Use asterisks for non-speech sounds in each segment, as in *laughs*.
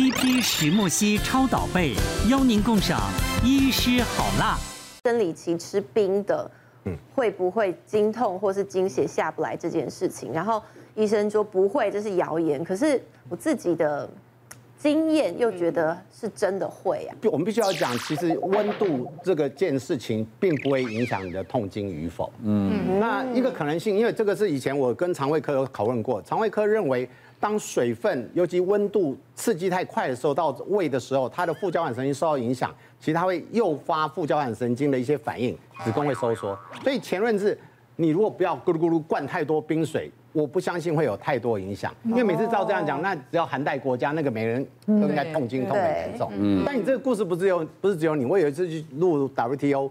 TP 石墨烯超导被，邀您共赏医师好辣。生理期吃冰的，会不会经痛或是经血下不来这件事情？然后医生说不会，这是谣言。可是我自己的经验又觉得是真的会啊。我们必须要讲，其实温度这个件事情并不会影响你的痛经与否。嗯，那一个可能性，因为这个是以前我跟肠胃科有讨论过，肠胃科认为。当水分，尤其温度刺激太快的时候，到胃的时候，它的副交感神经受到影响，其实它会诱发副交感神经的一些反应，子宫会收缩。所以前论是，你如果不要咕噜咕噜灌太多冰水，我不相信会有太多影响。因为每次照这样讲，那只要寒带国家，那个每人都应该痛经痛很严重。嗯。但你这个故事不是有，不是只有你。我有一次去录 WTO，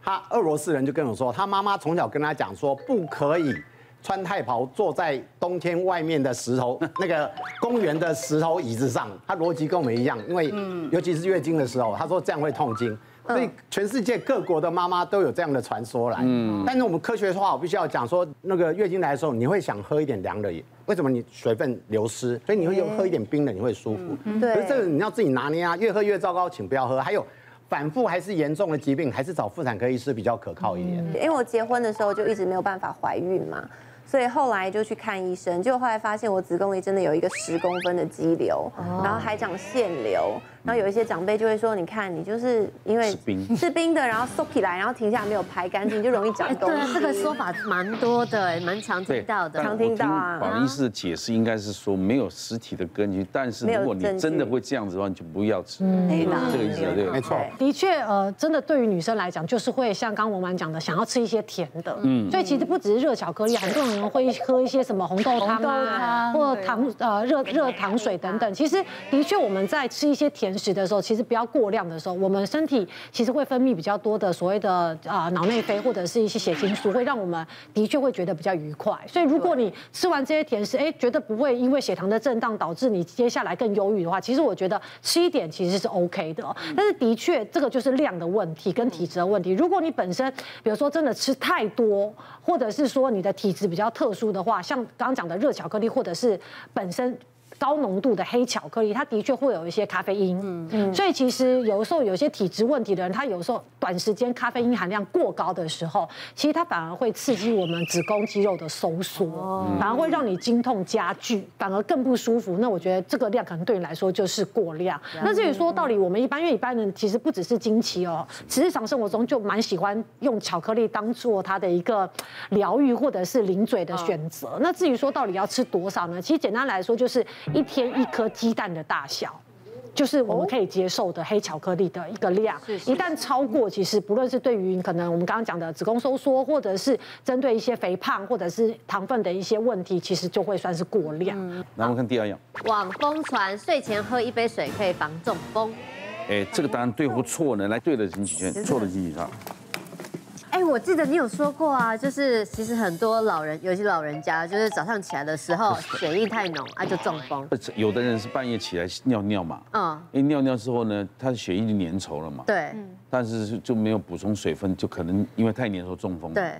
他俄罗斯人就跟我说，他妈妈从小跟他讲说，不可以。穿太袍坐在冬天外面的石头那个公园的石头椅子上，他逻辑跟我们一样，因为尤其是月经的时候，他说这样会痛经，所以全世界各国的妈妈都有这样的传说来。但是我们科学的话，我必须要讲说，那个月经来的时候，你会想喝一点凉的，为什么？你水分流失，所以你会喝一点冰的，你会舒服。对可是这个你要自己拿捏啊，越喝越糟糕，请不要喝。还有反复还是严重的疾病，还是找妇产科医师比较可靠一点。因为我结婚的时候就一直没有办法怀孕嘛。所以后来就去看医生，结果后来发现我子宫里真的有一个十公分的肌瘤，然后还长腺瘤。然后有一些长辈就会说：“你看，你就是因为吃冰吃冰的，然后缩起来，然后停下来没有排干净，就容易长东西。”对，这个说法蛮多的，蛮常听到的。常听到啊。黄医师的解释应该是说没有实体的根据，但是如果你真的会这样子的话，你就不要吃。嗯，这个意思对，没错。的确，呃，真的对于女生来讲，就是会像刚刚文婉讲的，想要吃一些甜的。嗯。所以其实不只是热巧克力，很多人会喝一些什么红豆汤啊，或糖呃热热糖水等等。其实的确，我们在吃一些甜食的时候，其实不要。过量的时候，我们身体其实会分泌比较多的所谓的啊脑内啡或者是一些血清素，会让我们的确会觉得比较愉快。所以如果你吃完这些甜食，哎，觉得不会因为血糖的震荡导致你接下来更忧郁的话，其实我觉得吃一点其实是 OK 的。但是的确，这个就是量的问题跟体质的问题。如果你本身比如说真的吃太多，或者是说你的体质比较特殊的话，像刚刚讲的热巧克力，或者是本身。高浓度的黑巧克力，它的确会有一些咖啡因，嗯嗯，所以其实有时候有些体质问题的人，他有时候短时间咖啡因含量过高的时候，其实它反而会刺激我们子宫肌肉的收缩，反而会让你经痛加剧，反而更不舒服。那我觉得这个量可能对你来说就是过量。那至于说到底，我们一般因为一般人其实不只是经期哦，其实日常生活中就蛮喜欢用巧克力当做它的一个疗愈或者是零嘴的选择。那至于说到底要吃多少呢？其实简单来说就是。一天一颗鸡蛋的大小，就是我们可以接受的黑巧克力的一个量。一旦超过，其实不论是对于可能我们刚刚讲的子宫收缩，或者是针对一些肥胖或者是糖分的一些问题，其实就会算是过量。那我们看第二样，网风传睡前喝一杯水可以防中风。哎，这个答案对或错呢？来对的请举拳，错的请举手。哎，我记得你有说过啊，就是其实很多老人，尤其老人家，就是早上起来的时候血液太浓啊，就中风。有的人是半夜起来尿尿嘛，嗯，因为尿尿之后呢，他的血液就粘稠了嘛，对，但是就没有补充水分，就可能因为太粘稠中风。对。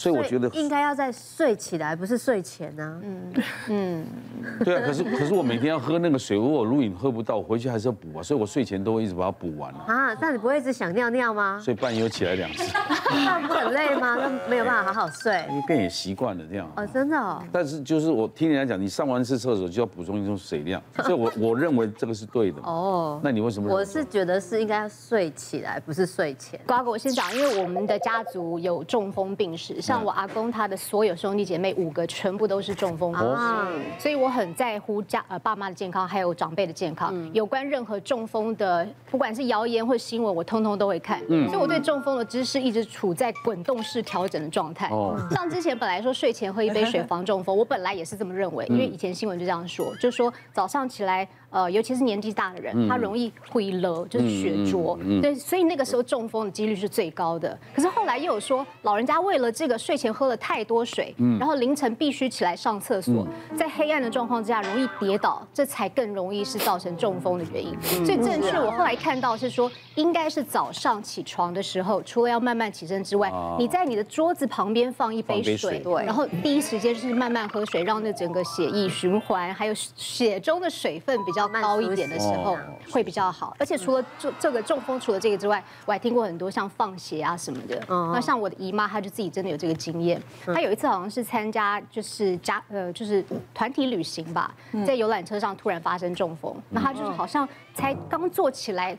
所以我觉得应该要在睡起来，不是睡前呢。嗯嗯，*laughs* 对啊。可是可是我每天要喝那个水，如果录影喝不到，我回去还是要补啊。所以我睡前都会一直把它补完了。啊，那你不会一直想尿尿吗？所以半夜又起来两次。那 *laughs* 不很累吗？那没有办法好好睡。因为变也习惯了这样。哦，真的哦。但是就是我听人家讲，你上完一次厕所就要补充一种水量，所以我我认为这个是对的。*laughs* 哦。那你为什么？我是觉得是应该要睡起来，不是睡前。瓜哥，我先讲，因为我们的家族有中风病史，像我阿公他。的所有兄弟姐妹五个全部都是中风啊，所以我很在乎家呃爸妈的健康，还有长辈的健康。有关任何中风的，不管是谣言或新闻，我通通都会看。嗯，所以我对中风的知识一直处在滚动式调整的状态。哦，像之前本来说睡前喝一杯水防中风，我本来也是这么认为，因为以前新闻就这样说，就说早上起来。呃，尤其是年纪大的人，他容易会了，就是血浊，对，所以那个时候中风的几率是最高的。可是后来又有说，老人家为了这个睡前喝了太多水，然后凌晨必须起来上厕所，在黑暗的状况之下容易跌倒，这才更容易是造成中风的原因。所以正确，我后来看到是说，应该是早上起床的时候，除了要慢慢起身之外，你在你的桌子旁边放一杯水，对，然后第一时间就是慢慢喝水，让那整个血液循环，还有血中的水分比较。较高一点的时候会比较好。而且除了这这个中风，除了这个之外，我还听过很多像放血啊什么的。那像我的姨妈，她就自己真的有这个经验。她有一次好像是参加就是家呃就是团体旅行吧，在游览车上突然发生中风，那她就是好像才刚坐起来。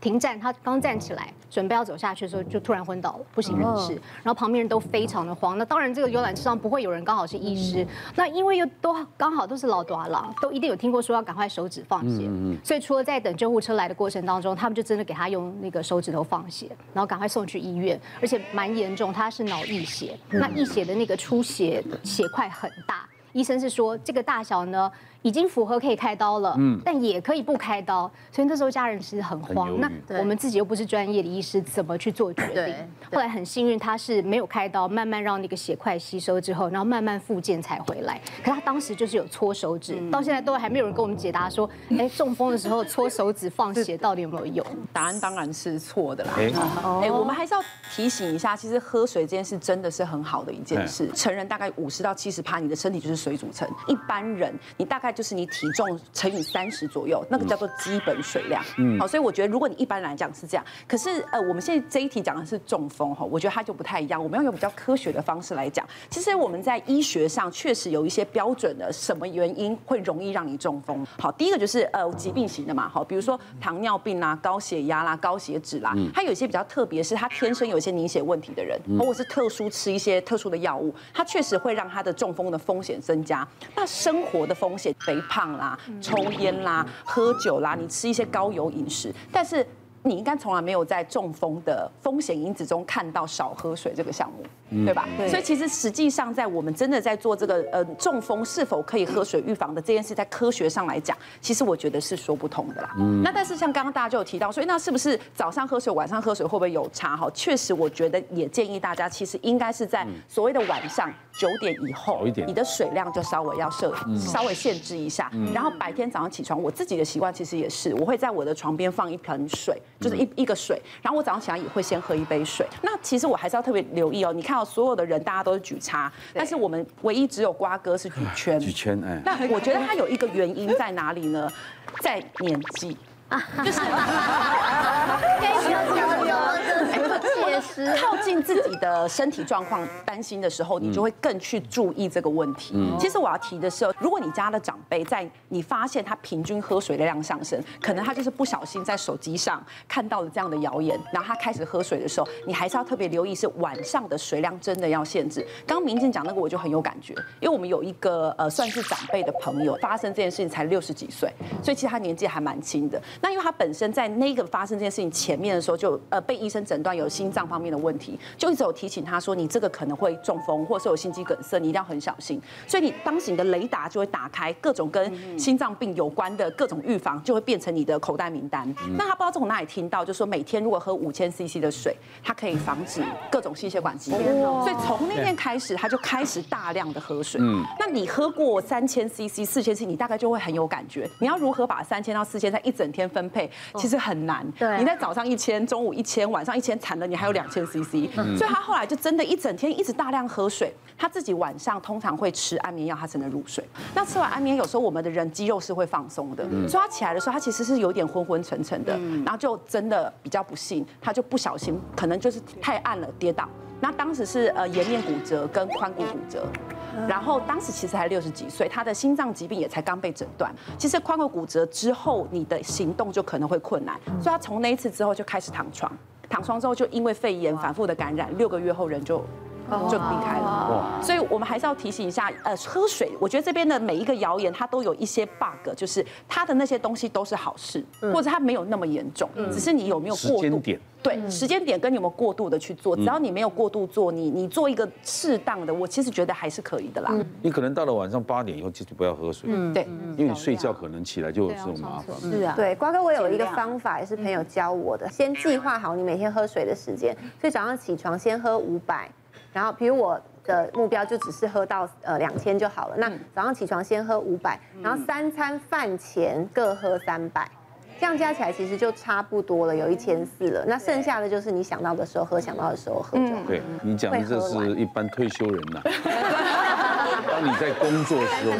停站，他刚站起来，准备要走下去的时候，就突然昏倒了，不省人事。然后旁边人都非常的慌。那当然，这个游览车上不会有人刚好是医师。那因为又都刚好都是老大郎，都一定有听过说要赶快手指放血。所以除了在等救护车来的过程当中，他们就真的给他用那个手指头放血，然后赶快送去医院，而且蛮严重，他是脑溢血。那溢血的那个出血血块很大，医生是说这个大小呢，已经符合可以开刀了，嗯，但也可以不开刀，所以那时候家人其实很慌。那我们自己又不是专业的医师，怎么去做决定？后来很幸运，他是没有开刀，慢慢让那个血块吸收之后，然后慢慢复健才回来。可他当时就是有搓手指，到现在都还没有人跟我们解答说，哎，中风的时候搓手指放血到底有没有用？答案当然是错的啦。哎，我们还是要提醒一下，其实喝水这件事真的是很好的一件事。成人大概五十到七十趴，你的身体就是水组成。一般人你大概。就是你体重乘以三十左右，那个叫做基本水量。嗯，好，所以我觉得如果你一般来讲是这样，可是呃，我们现在这一题讲的是中风哈，我觉得它就不太一样。我们要用比较科学的方式来讲，其实我们在医学上确实有一些标准的，什么原因会容易让你中风？好，第一个就是呃疾病型的嘛，好，比如说糖尿病啦、高血压啦、高血脂啦，它有一些比较特别，是他天生有一些凝血问题的人，或者是特殊吃一些特殊的药物，它确实会让他的中风的风险增加。那生活的风险。肥胖啦，抽烟啦，喝酒啦，你吃一些高油饮食，但是你应该从来没有在中风的风险因子中看到少喝水这个项目。对吧？对。所以其实实际上，在我们真的在做这个呃中风是否可以喝水预防的这件事，在科学上来讲，其实我觉得是说不通的啦。嗯。那但是像刚刚大家就有提到，所以那是不是早上喝水，晚上喝水会不会有差？哈，确实，我觉得也建议大家，其实应该是在所谓的晚上九点以后，你的水量就稍微要设，稍微限制一下。然后白天早上起床，我自己的习惯其实也是，我会在我的床边放一盆水，就是一一个水，然后我早上起来也会先喝一杯水。那其实我还是要特别留意哦，你看到。所有的人，大家都是举叉，但是我们唯一只有瓜哥是举圈。*laughs* 举圈，哎。那我觉得他有一个原因在哪里呢？在年纪。*laughs* 就是。*laughs* 靠近自己的身体状况担心的时候，你就会更去注意这个问题。其实我要提的是，如果你家的长辈在你发现他平均喝水的量上升，可能他就是不小心在手机上看到了这样的谣言，然后他开始喝水的时候，你还是要特别留意，是晚上的水量真的要限制。刚刚明静讲那个我就很有感觉，因为我们有一个呃算是长辈的朋友，发生这件事情才六十几岁，所以其实他年纪还蛮轻的。那因为他本身在那个发生这件事情前面的时候，就呃被医生诊断有心脏方面的问题，就一直有提醒他说，你这个可能会中风，或者是有心肌梗塞，你一定要很小心。所以你当时你的雷达就会打开，各种跟心脏病有关的各种预防就会变成你的口袋名单。那他不知道从哪里听到，就说每天如果喝五千 CC 的水，它可以防止各种心血管疾病。所以从那天开始，他就开始大量的喝水。嗯那你喝过三千 CC、四千 CC，你大概就会很有感觉。你要如何把三千到四千在一整天分配，其实很难。对，你在早上一千，中午一千，晚上一千，惨了，你还有两千 CC。所以他后来就真的一整天一直大量喝水，他自己晚上通常会吃安眠药，他才能入睡。那吃完安眠，有时候我们的人肌肉是会放松的，所以他起来的时候，他其实是有点昏昏沉沉的，然后就真的比较不幸，他就不小心可能就是太暗了跌倒。那当时是呃颜面骨折跟髋骨骨折，然后当时其实才六十几岁，他的心脏疾病也才刚被诊断。其实髋骨骨折之后，你的行动就可能会困难，所以他从那一次之后就开始躺床。躺床之后就因为肺炎反复的感染，六个月后人就就离开了。所以我们还是要提醒一下，呃，喝水，我觉得这边的每一个谣言它都有一些 bug，就是它的那些东西都是好事，或者它没有那么严重，只是你有没有过度。对，时间点跟你有没有过度的去做，只要你没有过度做，你你做一个适当的，我其实觉得还是可以的啦。你可能到了晚上八点以后，就不要喝水。嗯，对，因为你睡觉可能起来就有这种麻烦。是啊，对，瓜哥，我有一个方法，也是朋友教我的，先计划好你每天喝水的时间，所以早上起床先喝五百，然后比如我的目标就只是喝到呃两千就好了，那早上起床先喝五百，然后三餐饭前各喝三百。这样加起来其实就差不多了，有一千四了。那剩下的就是你想到的时候喝，想到的时候喝就好。对，你讲的这是一般退休人呐。*laughs* 当你在工作的时候，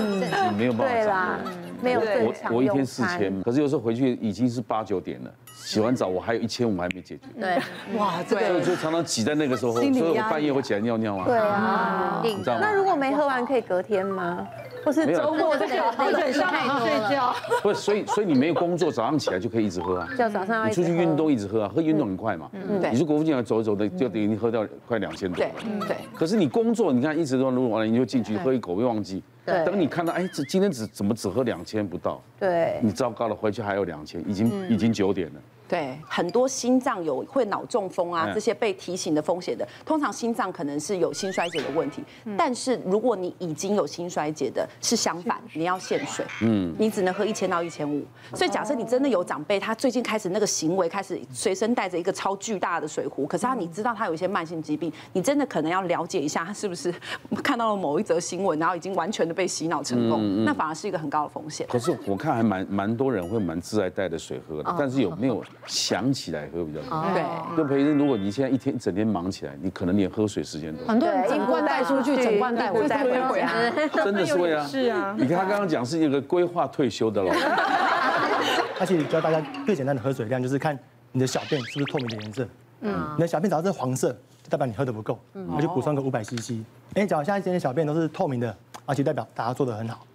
你没有办法。对啦。没有正我常我一天四千，可是有时候回去已经是八九点了，洗完澡我还有一千五还没解决，对，*laughs* 哇，这个就常常挤在那个时候，所以我半夜会起来尿尿啊。对啊。你知道吗那？如果没喝完可以隔天吗？或是周末就对喝对上太多了睡觉？不是，所以所以你没有工作，早上起来就可以一直喝啊。就早上你出去运动一直喝啊，喝运动很快嘛。嗯对你去国父纪念走一走的，就等于你喝掉快两千多对。对。可是你工作，你看一直都录完了，你就进去喝一口，会忘记。对等你看到，哎，这今天只怎么只喝两千不到？对，你糟糕了，回去还有两千，已经已经九点了。对，很多心脏有会脑中风啊嗯。这些被提醒的风险的，通常心脏可能是有心衰竭的问题。但是如果你已经有心衰竭的，是相反，你要限水，嗯，你只能喝一千到一千五。所以假设你真的有长辈，他最近开始那个行为开始随身带着一个超巨大的水壶，可是他你知道他有一些慢性疾病，你真的可能要了解一下他是不是看到了某一则新闻，然后已经完全的被洗脑成功，那反而是一个很高的风险。可是我看还蛮蛮多人会蛮自爱带的水喝的，但是有没有想起来喝比较多？对。就培生，如果你现在一天一整天忙起来，你可能连喝水时间都很多人整罐带出去，整罐带回再回家。家。*laughs* 真的是会啊。*laughs* 是啊。你看他刚刚讲是一个规划退休的老人，*laughs* 而且教大家最简单的喝水量，就是看你的小便是不是透明的颜色。嗯，你的小便只要是黄色，就代表你喝的不够，那就补充个五百 CC。哎，假如现在今天小便都是透明的，而且代表大家做的很好。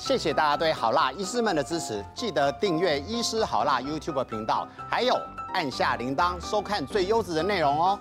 谢谢大家对好辣医师们的支持，记得订阅医师好辣 YouTube 频道，还有按下铃铛收看最优质的内容哦。